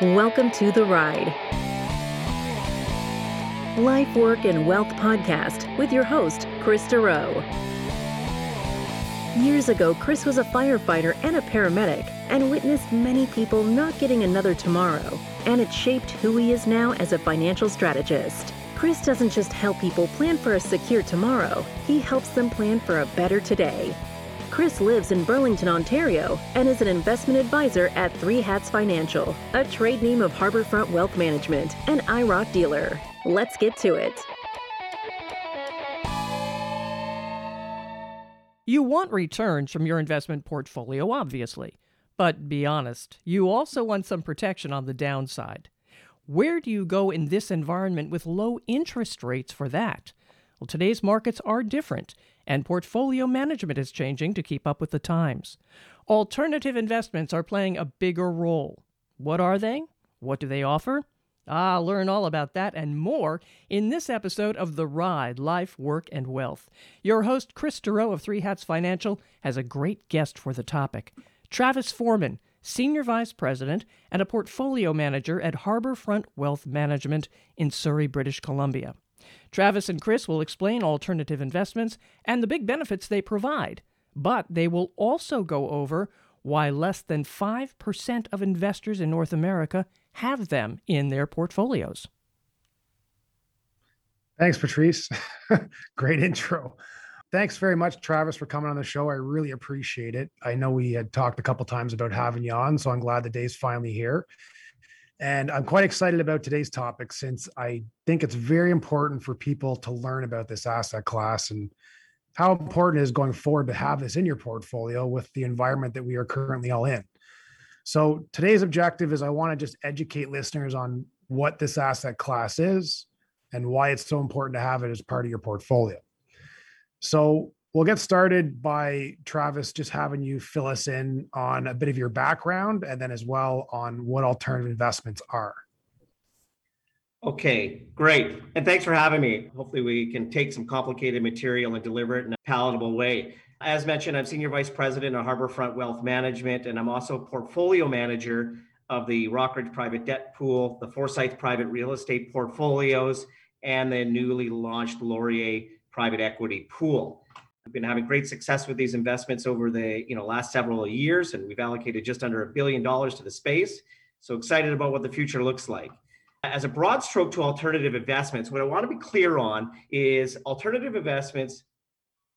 Welcome to The Ride. Life, Work, and Wealth podcast with your host, Chris Durow. Years ago, Chris was a firefighter and a paramedic and witnessed many people not getting another tomorrow, and it shaped who he is now as a financial strategist. Chris doesn't just help people plan for a secure tomorrow, he helps them plan for a better today. Chris lives in Burlington, Ontario, and is an investment advisor at Three Hats Financial, a trade name of Harbourfront Wealth Management, and IIROC dealer. Let's get to it. You want returns from your investment portfolio, obviously. But be honest, you also want some protection on the downside. Where do you go in this environment with low interest rates for that? Well, today's markets are different, and portfolio management is changing to keep up with the times. Alternative investments are playing a bigger role. What are they? What do they offer? Ah, learn all about that and more in this episode of The Ride Life, Work, and Wealth. Your host, Chris Durow of Three Hats Financial, has a great guest for the topic Travis Forman, Senior Vice President and a Portfolio Manager at Harbourfront Wealth Management in Surrey, British Columbia. Travis and Chris will explain alternative investments and the big benefits they provide, but they will also go over why less than 5% of investors in North America have them in their portfolios. Thanks, Patrice. Great intro. Thanks very much, Travis, for coming on the show. I really appreciate it. I know we had talked a couple times about having you on, so I'm glad the day's finally here. And I'm quite excited about today's topic since I think it's very important for people to learn about this asset class and how important it is going forward to have this in your portfolio with the environment that we are currently all in. So today's objective is I want to just educate listeners on what this asset class is and why it's so important to have it as part of your portfolio. So we'll get started by Travis just having you fill us in on a bit of your background and then as well on what alternative investments are. Okay, great. And thanks for having me. Hopefully, we can take some complicated material and deliver it in a palatable way. As mentioned, I'm Senior Vice President of Harbourfront Wealth Management, and I'm also Portfolio Manager of the Rockridge Private Debt Pool, the Forsyth Private Real Estate Portfolios, and the newly launched Laurier private equity pool. We've been having great success with these investments over the you know last several years, and we've allocated just under a billion dollars to the space. So excited about what the future looks like. As a broad stroke to alternative investments, what I want to be clear on is alternative investments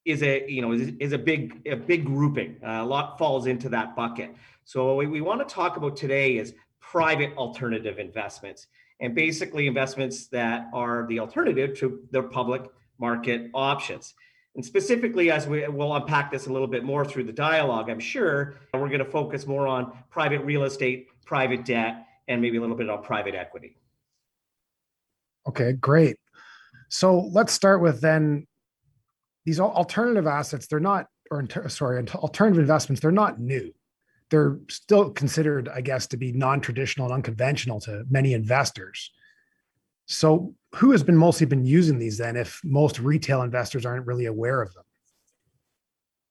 is a you know is, is a big a big grouping. Uh, a lot falls into that bucket. So what we want to talk about today is private alternative investments, and basically investments that are the alternative to the public market options. And specifically, as we will unpack this a little bit more through the dialogue, I'm sure we're going to focus more on private real estate, private debt, and maybe a little bit on private equity. Okay, great. So let's start with then these alternative assets. They're not, or sorry, alternative investments. They're not new. They're still considered, I guess, to be non-traditional and unconventional to many investors. So who has been mostly been using these then if most retail investors aren't really aware of them?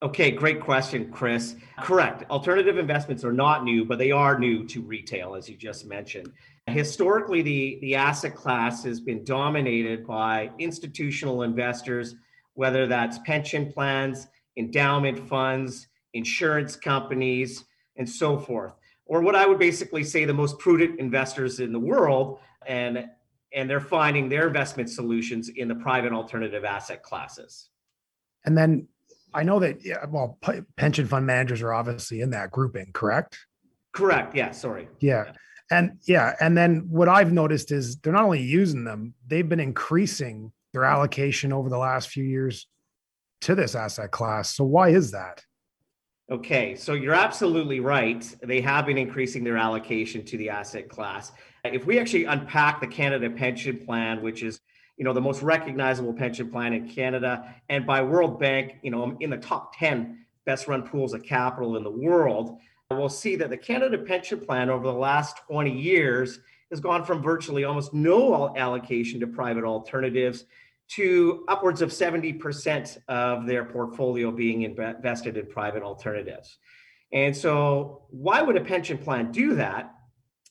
Okay, great question, Chris. Correct. Alternative investments are not new, but they are new to retail, as you just mentioned. Historically, the, the asset class has been dominated by institutional investors, whether that's pension plans, endowment funds, insurance companies, and so forth. Or what I would basically say the most prudent investors in the world. And and they're finding their investment solutions in the private alternative asset classes. And then I know that, yeah, well, p- pension fund managers are obviously in that grouping, correct? Correct. Yeah. Sorry. Yeah. yeah. And yeah. And then what I've noticed is they're not only using them, they've been increasing their allocation over the last few years to this asset class. So why is that? Okay, so you're absolutely right. They have been increasing their allocation to the asset class. If we actually unpack the Canada Pension Plan, which is you know the most recognizable pension plan in Canada, and by World Bank, you know in the top 10 best run pools of capital in the world, we'll see that the Canada Pension Plan over the last 20 years has gone from virtually almost no allocation to private alternatives to upwards of 70% of their portfolio being invested in private alternatives. And so, why would a pension plan do that?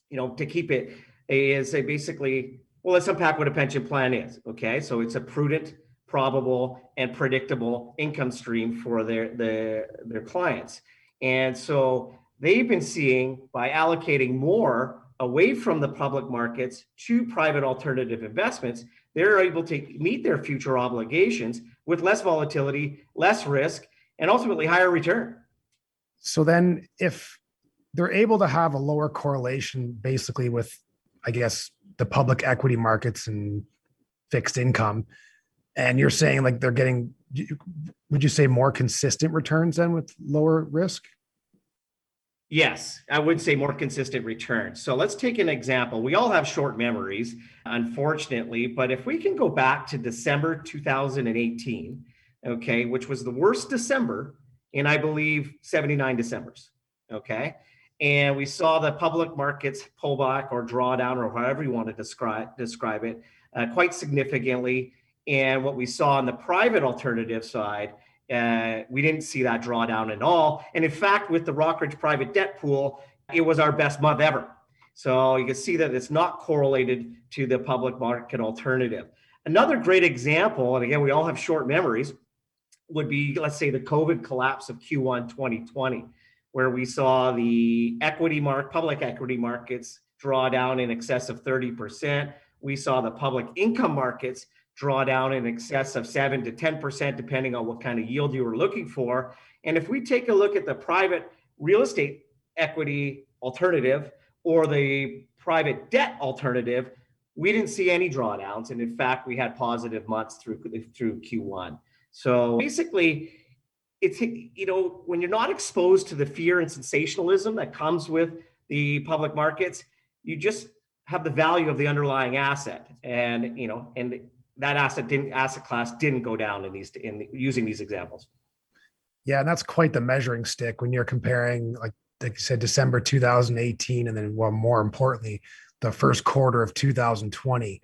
You know, to keep it is a basically, well, let's unpack what a pension plan is. Okay. So it's a prudent, probable, and predictable income stream for their their their clients. And so they've been seeing by allocating more away from the public markets to private alternative investments, they're able to meet their future obligations with less volatility, less risk, and ultimately higher return. So then if they're able to have a lower correlation basically with I guess the public equity markets and fixed income, and you're saying like they're getting would you say more consistent returns then with lower risk? Yes, I would say more consistent returns. So let's take an example. We all have short memories, unfortunately, but if we can go back to December 2018, okay, which was the worst December in, I believe, 79 Decembers, okay? And we saw the public markets pull back or draw down, or however you want to describe, describe it, uh, quite significantly. And what we saw on the private alternative side uh, we didn't see that drawdown at all. And in fact, with the Rockridge private debt pool, it was our best month ever. So you can see that it's not correlated to the public market alternative. Another great example, and again, we all have short memories, would be let's say the COVID collapse of Q1 2020, where we saw the equity mark, public equity markets draw down in excess of 30%. We saw the public income markets draw down in excess of 7 to 10%, depending on what kind of yield you were looking for. And if we take a look at the private real estate equity alternative or the private debt alternative, we didn't see any drawdowns. And in fact, we had positive months through, through Q1. So basically, it's, you know, when you're not exposed to the fear and sensationalism that comes with the public markets, you just have the value of the underlying asset. And, you know, and that asset didn't asset class didn't go down in these in using these examples. Yeah, and that's quite the measuring stick when you're comparing, like like you said, December 2018, and then well, more importantly, the first quarter of 2020.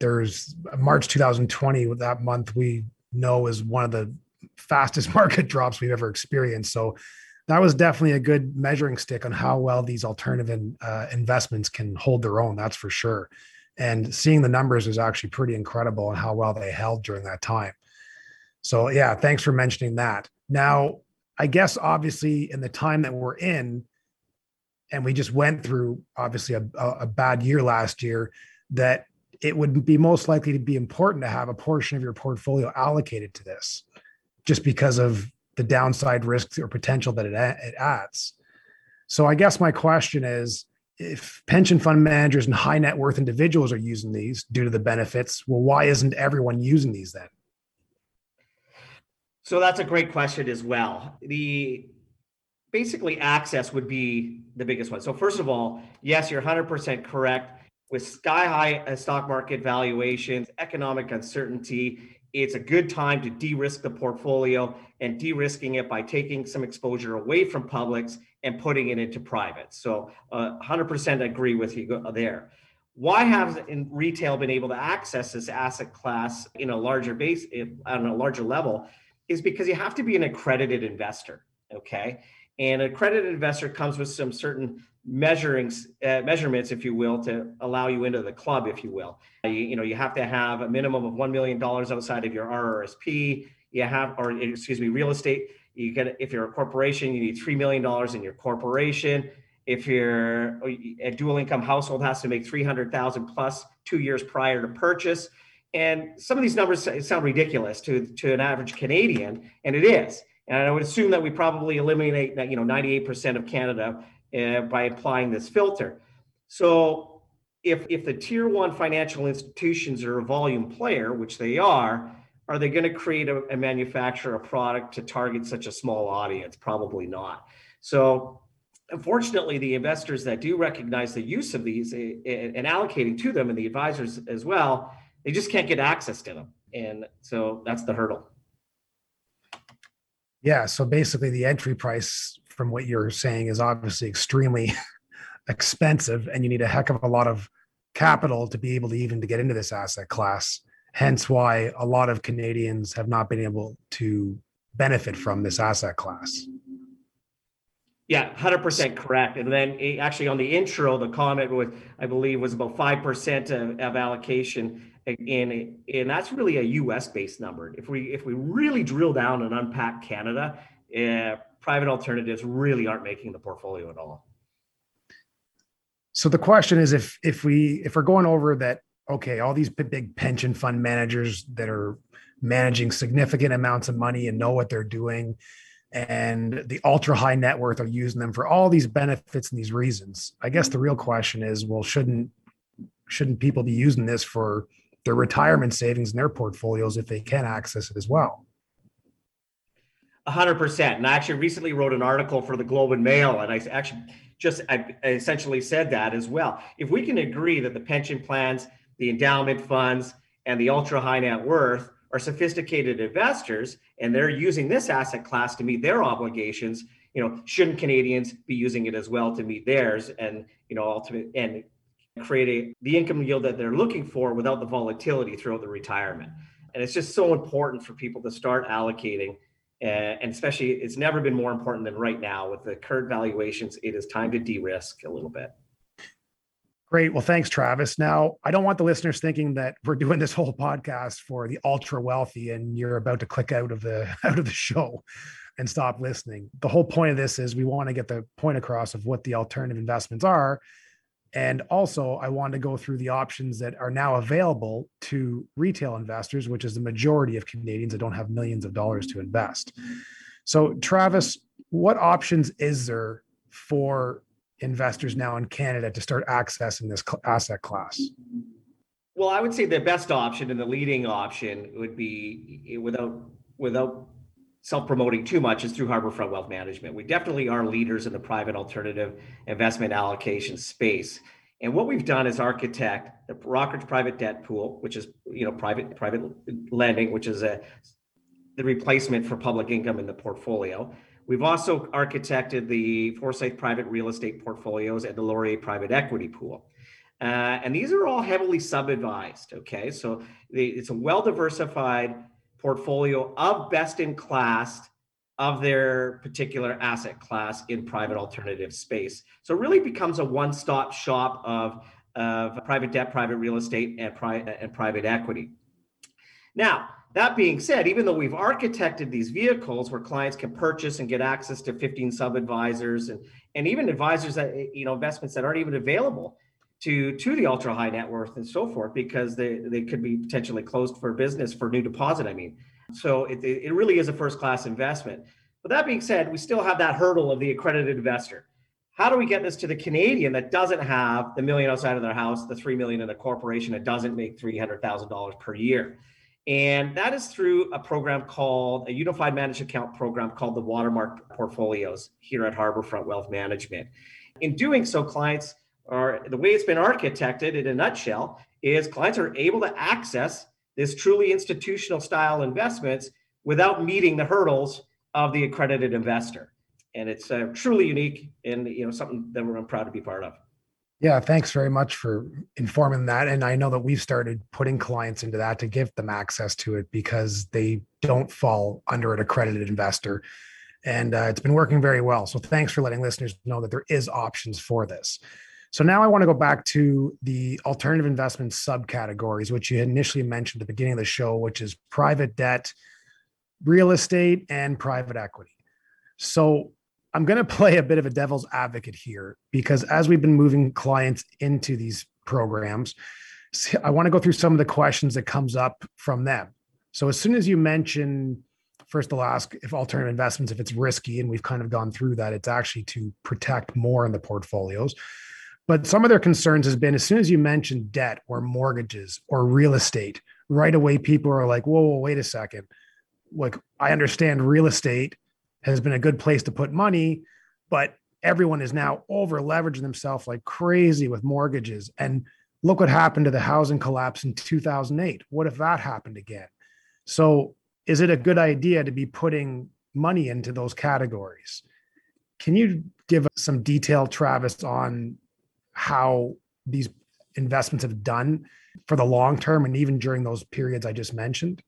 There's March 2020. That month we know is one of the fastest market drops we've ever experienced. So that was definitely a good measuring stick on how well these alternative uh, investments can hold their own. That's for sure and seeing the numbers is actually pretty incredible and how well they held during that time. So yeah, thanks for mentioning that. Now, I guess obviously in the time that we're in, and we just went through obviously a, a bad year last year, that it would be most likely to be important to have a portion of your portfolio allocated to this, just because of the downside risks or potential that it, it adds. So I guess my question is, if pension fund managers and high net worth individuals are using these due to the benefits, well, why isn't everyone using these then? So that's a great question as well. The basically access would be the biggest one. So first of all, yes, you're 100% correct. With sky high uh, stock market valuations, economic uncertainty, it's a good time to de-risk the portfolio and de-risking it by taking some exposure away from publics and putting it into private. So uh, 100% agree with you there. Why have in retail been able to access this asset class in a larger base on a larger level is because you have to be an accredited investor, okay? And an accredited investor comes with some certain measuring uh, measurements, if you will, to allow you into the club, if you will. You, you know, you have to have a minimum of one million dollars outside of your RRSP. You have, or excuse me, real estate you get if you're a corporation, you need three million dollars in your corporation. If you're a dual income household, has to make three hundred thousand plus two years prior to purchase. And some of these numbers sound ridiculous to to an average Canadian, and it is. And I would assume that we probably eliminate that you know 98% of Canada uh, by applying this filter. So if if the tier one financial institutions are a volume player, which they are, are they going to create a, a manufacture a product to target such a small audience? Probably not. So unfortunately, the investors that do recognize the use of these eh, eh, and allocating to them and the advisors as well, they just can't get access to them. And so that's the hurdle. Yeah. So basically, the entry price from what you're saying is obviously extremely expensive, and you need a heck of a lot of capital to be able to even to get into this asset class hence why a lot of Canadians have not been able to benefit from this asset class. Yeah, 100% correct. And then eh, actually on the intro, the comment was, I believe, was about 5% of, of allocation. In, and that's really a US based number. If we if we really drill down and unpack Canada, uh, private alternatives really aren't making the portfolio at all. So the question is if if we if we're going over that okay, all these big pension fund managers that are managing significant amounts of money and know what they're doing and the ultra high net worth are using them for all these benefits and these reasons. I guess the real question is, well, shouldn't shouldn't people be using this for their retirement savings in their portfolios if they can access it as well? Hundred percent. And I actually recently wrote an article for the Globe and Mail, and I actually just I essentially said that as well. If we can agree that the pension plans, the endowment funds, and the ultra high net worth are sophisticated investors and they're using this asset class to meet their obligations you know shouldn't canadians be using it as well to meet theirs and you know ultimate and create a, the income yield that they're looking for without the volatility throughout the retirement and it's just so important for people to start allocating Mm-hmm. and especially it's never been more important than right now with the current valuations it is time to de-risk a little bit Great. Well, thanks, Travis. Now, I don't want the listeners thinking that we're doing this whole podcast for the ultra wealthy and you're about to click out of the out of the show and stop listening. The whole point of this is we want to get the point across of what the alternative investments are. And also, I want to go through the options that are now available to retail investors, which is the majority of Canadians that don't have millions of dollars to invest. So, Travis, what options is there for investors now in Canada to start accessing this asset class? Well, I would say the best option and the leading option would be without without self-promoting too much is through Harbourfront Wealth Management. We definitely are leaders in the private alternative investment allocation space. And what we've done is architect the Rockridge Private Debt Pool, which is you know private private lending, which is a the replacement for public income in the portfolio. We've also architected the Forsyth private real estate portfolios and the Laurier private equity pool. Uh, and these are all heavily sub-advised. Okay, so the, it's a well-diversified portfolio of best in class of their particular asset class in private alternative space. So it really becomes a one-stop shop of, of private debt, private real estate, and, pri- and private equity. Now, that being said, even though we've architected these vehicles where clients can purchase and get access to 15 sub advisors and, and even advisors that, you know, investments that aren't even available to, to the ultra high net worth and so forth, because they, they could be potentially closed for business for new deposit. I mean, so it, it really is a first class investment. But that being said, we still have that hurdle of the accredited investor. How do we get this to the Canadian that doesn't have the million outside of their house, the three million in a corporation that doesn't make three hundred thousand dollars per year? And that is through a program called a unified managed account program called the Watermark Portfolios here at Harbourfront Wealth Management. In doing so, clients are the way it's been architected in a nutshell is clients are able to access this truly institutional style investments without meeting the hurdles of the accredited investor. And it's uh, truly unique and you know something that we're proud to be part of. Yeah, thanks very much for informing that. And I know that we've started putting clients into that to give them access to it because they don't fall under an accredited investor. And uh, it's been working very well. So thanks for letting listeners know that there is options for this. So now I want to go back to the alternative investment subcategories, which you had initially mentioned at the beginning of the show, which is private debt, real estate, and private equity. So I'm going to play a bit of a devil's advocate here because as we've been moving clients into these programs, I want to go through some of the questions that comes up from them. So as soon as you mention, first they'll ask if alternative investments, if it's risky, and we've kind of gone through that, it's actually to protect more in the portfolios. But some of their concerns has been as soon as you mention debt or mortgages or real estate, right away people are like, whoa, whoa wait a second. Like I understand real estate has been a good place to put money, but everyone is now over leveraging themselves like crazy with mortgages. And look what happened to the housing collapse in 2008. What if that happened again? So, is it a good idea to be putting money into those categories? Can you give us some detail, Travis, on how these investments have done for the long term and even during those periods I just mentioned?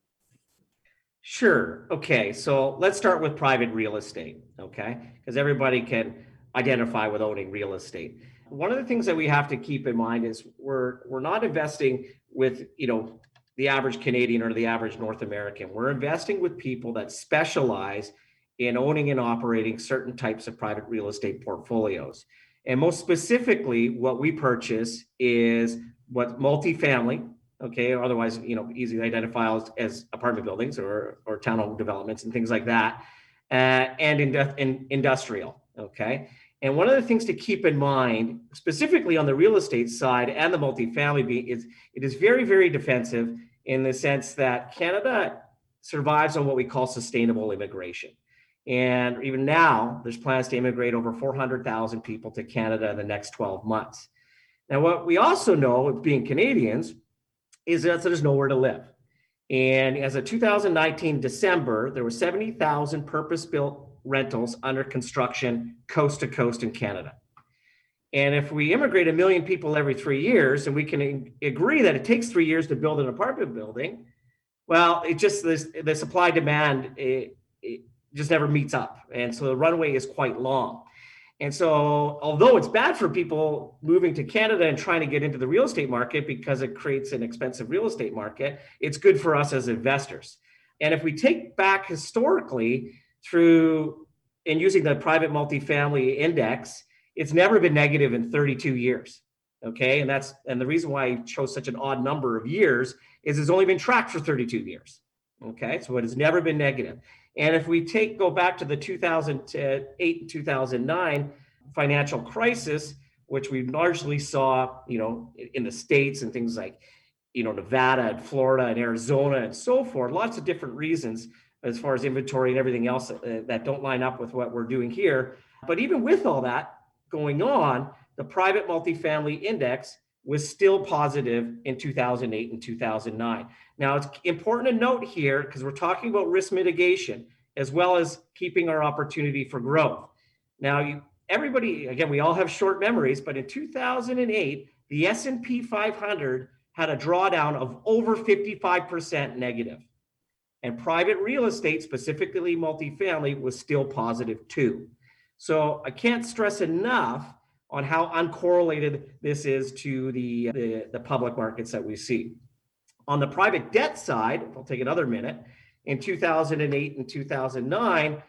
Sure. Okay. So let's start with private real estate. Okay. Because everybody can identify with owning real estate. One of the things that we have to keep in mind is we're we're not investing with, you know, the average Canadian or the average North American. We're investing with people that specialize in owning and operating certain types of private real estate portfolios. And most specifically, what we purchase is what multifamily, okay, otherwise, you know, easily identified as, as apartment buildings or, or townhome developments and things like that, uh, and in, in industrial, okay. And one of the things to keep in mind, specifically on the real estate side and the multifamily, is it is very, very defensive in the sense that Canada survives on what we call sustainable immigration. And even now, there's plans to immigrate over 400,000 people to Canada in the next 12 months. Now, what we also know, being Canadians, is that there's nowhere to live. And as of 2019 December, there were 70,000 purpose-built rentals under construction coast to coast in Canada. And if we immigrate a million people every three years, and we can agree that it takes three years to build an apartment building, well, it just this, the supply demand it, eh, it eh, just never meets up, and so the runway is quite long. And so, although it's bad for people moving to Canada and trying to get into the real estate market because it creates an expensive real estate market, it's good for us as investors. And if we take back historically through and using the private multifamily index, it's never been negative in 32 years. Okay. And that's and the reason why I chose such an odd number of years is it's only been tracked for 32 years. Okay. So it has never been negative. And if we take go back to the 2008 and 2009 financial crisis, which we largely saw, you know, in the states and things like, you know, Nevada and Florida and Arizona and so forth, lots of different reasons as far as inventory and everything else that, that don't line up with what we're doing here. But even with all that going on, the private multifamily index was still positive in 2008 and 2009. Now, it's important to note here because we're talking about risk mitigation as well as keeping our opportunity for growth. Now, you, everybody, again, we all have short memories, but in 2008, the S&P 500 had a drawdown of over 55% negative. And private real estate, specifically multifamily, was still positive too. So I can't stress enough on how uncorrelated this is to the, the, the public markets that we see. On the private debt side, I'll take another minute, in 2008 and 2009,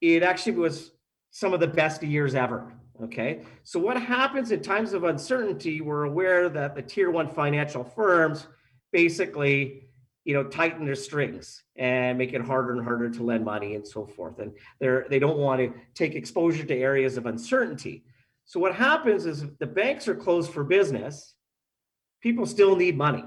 it actually was some of the best years ever. Okay. So, what happens in times of uncertainty? We're aware that the tier one financial firms basically you know tighten their strings and make it harder and harder to lend money and so forth and they're they don't want to take exposure to areas of uncertainty so what happens is if the banks are closed for business people still need money.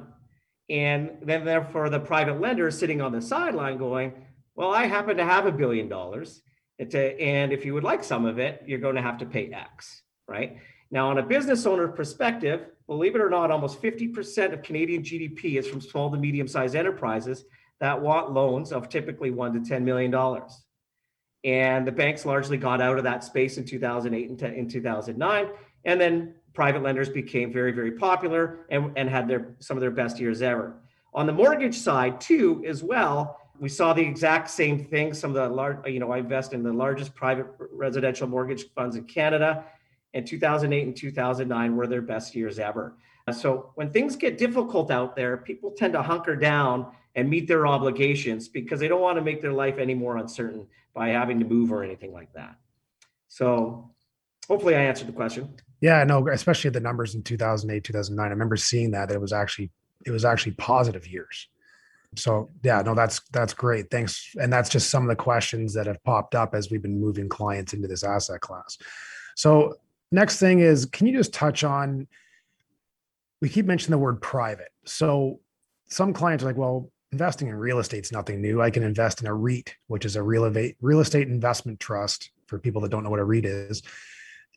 And then therefore the private lender is sitting on the sideline going well i happen to have a billion dollars. And if you would like some of it you're going to have to pay x right? Now on a business owner perspective believe it or not, almost 50% of Canadian GDP is from small to medium sized enterprises that want loans of typically one to $10 million. And the banks largely got out of that space in 2008 and in 2009. And then private lenders became very, very popular and, and had their some of their best years ever. On the mortgage side, too, as well, we saw the exact same thing. Some of the large, you know, I invest in the largest private residential mortgage funds in Canada and 2008 and 2009 were their best years ever. So when things get difficult out there, people tend to hunker down and meet their obligations because they don't want to make their life any more uncertain by having to move or anything like that. So hopefully I answered the question. Yeah, no, especially the numbers in 2008, 2009. I remember seeing that that it was actually it was actually positive years. So yeah, no, that's that's great. Thanks. And that's just some of the questions that have popped up as we've been moving clients into this asset class. So Next thing is, can you just touch on? We keep mentioning the word private. So some clients are like, well, investing in real estate is nothing new. I can invest in a REIT, which is a real, real estate investment trust for people that don't know what a REIT is.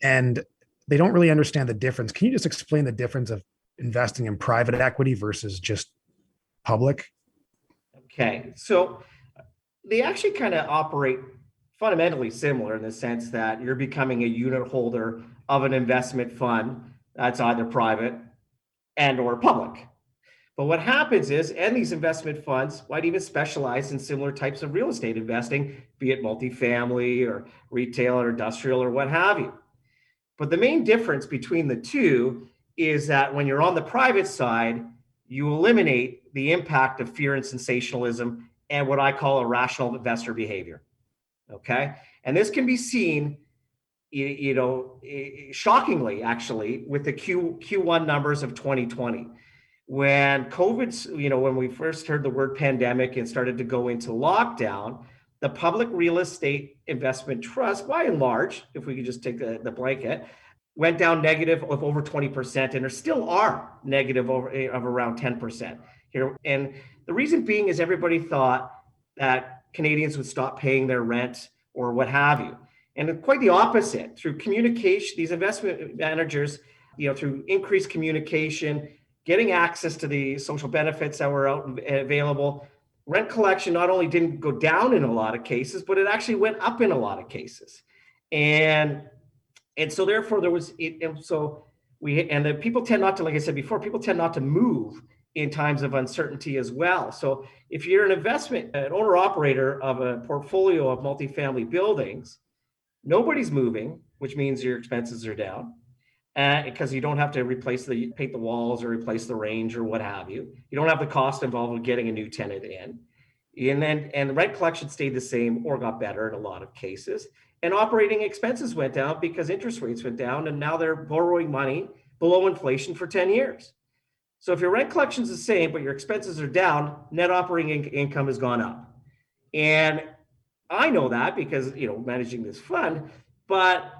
And they don't really understand the difference. Can you just explain the difference of investing in private equity versus just public? Okay. So they actually kind of operate fundamentally similar in the sense that you're becoming a unit holder of an investment fund that's either private and or public. But what happens is, and these investment funds might even specialize in similar types of real estate investing, be it multifamily or retail or industrial or what have you. But the main difference between the two is that when you're on the private side, you eliminate the impact of fear and sensationalism and what I call irrational investor behavior. Okay. And this can be seen, you know, shockingly, actually, with the Q, Q1 numbers of 2020. When COVID, you know, when we first heard the word pandemic and started to go into lockdown, the public real estate investment trust, by and large, if we could just take the, the blanket, went down negative of over 20% and there still are negative over, eh, of around 10% here. And the reason being is everybody thought that Canadians would stop paying their rent or what have you. And quite the opposite through communication, these investment managers, you know, through increased communication, getting access to the social benefits that were out available, rent collection not only didn't go down in a lot of cases, but it actually went up in a lot of cases. And and so therefore there was it, and so we and the people tend not to like i said before people tend not to move in times of uncertainty as well. So if you're an investment an owner operator of a portfolio of multifamily buildings nobody's moving which means your expenses are down because you don't have to replace the paint the walls or replace the range or what have you. You don't have the cost involved with getting a new tenant in. And then and the rent collection stayed the same or got better in a lot of cases. And operating expenses went down because interest rates went down and now they're borrowing money below inflation for 10 years. So if your rent collection is the same but your expenses are down net operating in- income has gone up. And i know that because you know managing this fund but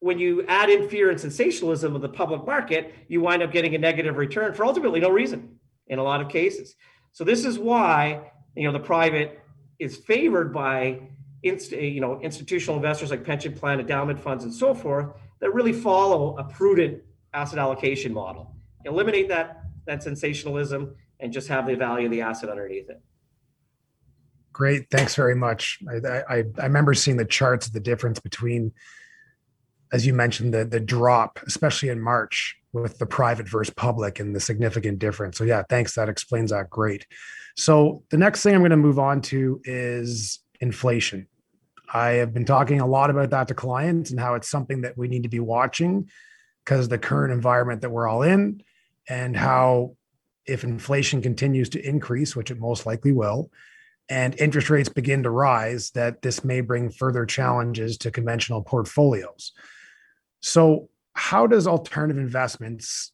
when you add in fear and sensationalism of the public market you wind up getting a negative return for ultimately no reason in a lot of cases. So this is why you know the private is favored by inst- you know institutional investors like pension plan endowment funds and so forth that really follow a prudent asset allocation model. Eliminate that that sensationalism and just have the value of the asset underneath it. Great. Thanks very much. I i, I remember seeing the charts of the difference between as you mentioned the the drop especially in march with the private versus public and the significant difference so yeah thanks that explains that great so the next thing i'm going to move on to is inflation. I have been talking a lot about that to clients and how it's something that we need to be watching because the current environment that we're all in and how if inflation continues to increase, which it most likely will, and interest rates begin to rise, that this may bring further challenges to conventional portfolios. So, how does alternative investments,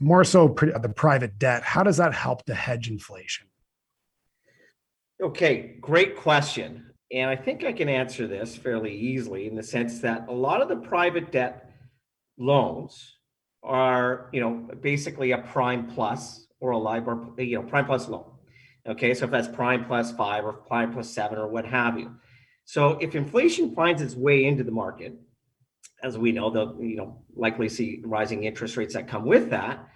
more so uh, the private debt, how does that help to hedge inflation? Okay, great question. And I think I can answer this fairly easily in the sense that a lot of the private debt loans are, you know, basically a prime plus or a LIBOR, you know, prime plus loan. Okay, so if that's prime plus five or prime plus seven or what have you. So if inflation finds its way into the market, as we know, they'll you know likely see rising interest rates that come with that,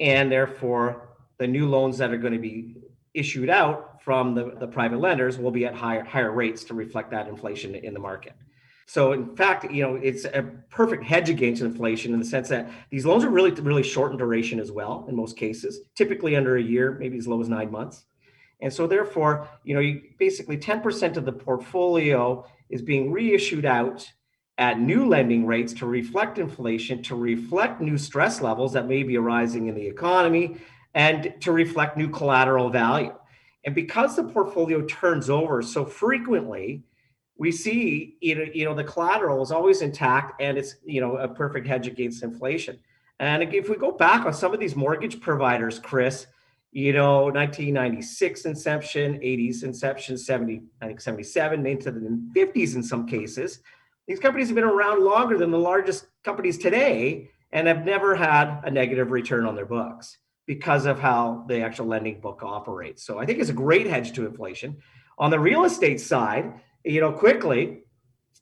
and therefore the new loans that are going to be issued out from the, the private lenders will be at higher higher rates to reflect that inflation in the market. So in fact, you know, it's a perfect hedge against inflation in the sense that these loans are really really short in duration as well in most cases, typically under a year, maybe as low as 9 months. And so therefore, you know, you basically 10% of the portfolio is being reissued out at new lending rates to reflect inflation, to reflect new stress levels that may be arising in the economy, and to reflect new collateral value. And because the portfolio turns over so frequently, we see you know the collateral is always intact and it's you know a perfect hedge against inflation. And if we go back on some of these mortgage providers, Chris, you know 1996 inception, 80s inception, 70 I think 77 into the 50s in some cases. These companies have been around longer than the largest companies today and have never had a negative return on their books because of how the actual lending book operates. So I think it's a great hedge to inflation. On the real estate side, you know, quickly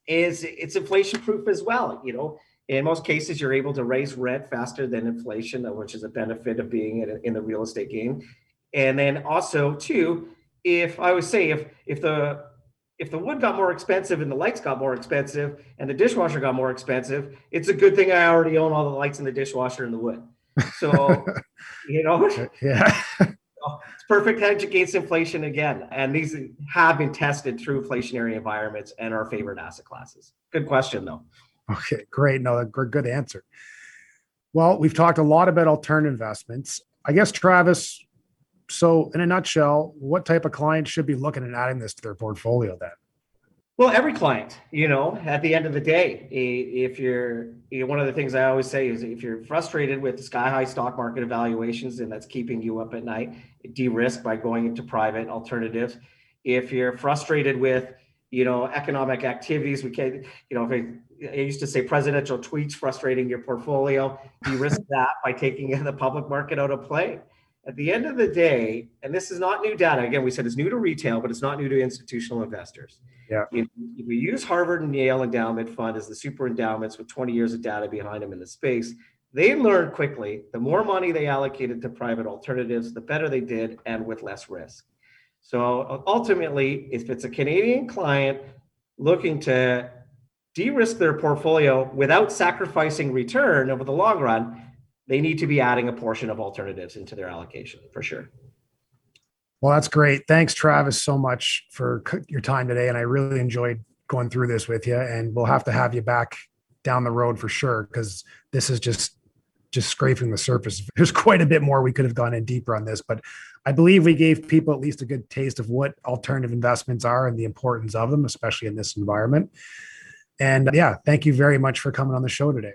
is it's inflation proof as well. You know, in most cases, you're able to raise rent faster than inflation, which is a benefit of being in, the real estate game. And then also, too, if I would say if if the if the wood got more expensive and the lights got more expensive and the dishwasher got more expensive, it's a good thing I already own all the lights in the dishwasher and the wood. So, you know, yeah. it's perfect hedge against inflation again. And these have been tested through inflationary environments and our favorite asset classes. Good question, though. Okay, great. No, a good answer. Well, we've talked a lot about alternative investments. I guess, Travis, so in a nutshell, what type of client should be looking at adding this to their portfolio then? Well, every client, you know, at the end of the day, if you're, you know, one of the things I always say is if you're frustrated with sky high stock market evaluations and that's keeping you up at night, de-risk by going into private alternatives. If you're frustrated with, you know, economic activities, we can, you know, if I, I used to say presidential tweets frustrating your portfolio, de-risk that by taking the public market out of play at the end of the day, and this is not new data. Again, we said it's new to retail, but it's not new to institutional investors. Yeah. If, if we use Harvard and Yale Endowment Fund as the super endowments with 20 years of data behind them in the space, they learned quickly the more money they allocated to private alternatives, the better they did and with less risk. So ultimately, if it's a Canadian client looking to de risk their portfolio without sacrificing return over the long run, they need to be adding a portion of alternatives into their allocation for sure. Well, that's great. Thanks, Travis, so much for your time today. And I really enjoyed going through this with you. And we'll have to have you back down the road for sure, because this is just just scraping the surface. There's quite a bit more we could have gone in deeper on this, but I believe we gave people at least a good taste of what alternative investments are and the importance of them, especially in this environment. And yeah, thank you very much for coming on the show today.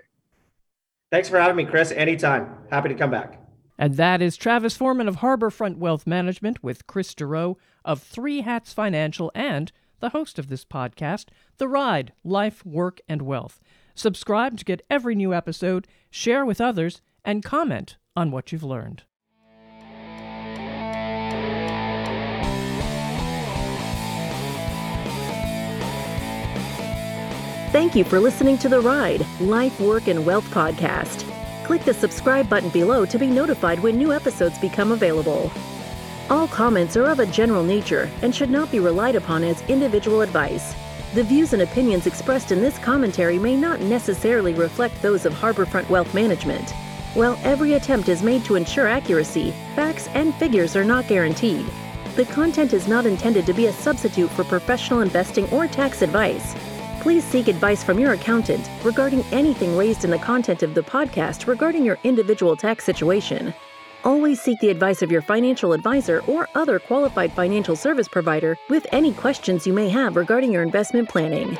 Thanks for having me, Chris. Anytime. Happy to come back. And that is Travis Forman of Harbourfront Wealth Management with Chris Dureau of Three Hats Financial and the host of this podcast, The Ride Life, Work, and Wealth. Subscribe to get every new episode, share with others, and comment on what you've learned. Thank you for listening to the Ride Life, Work, and Wealth podcast. Click the subscribe button below to be notified when new episodes become available. All comments are of a general nature and should not be relied upon as individual advice. The views and opinions expressed in this commentary may not necessarily reflect those of Harbourfront Wealth Management. While every attempt is made to ensure accuracy, facts and figures are not guaranteed. The content is not intended to be a substitute for professional investing or tax advice. Please seek advice from your accountant regarding anything raised in the content of the podcast regarding your individual tax situation. Always seek the advice of your financial advisor or other qualified financial service provider with any questions you may have regarding your investment planning.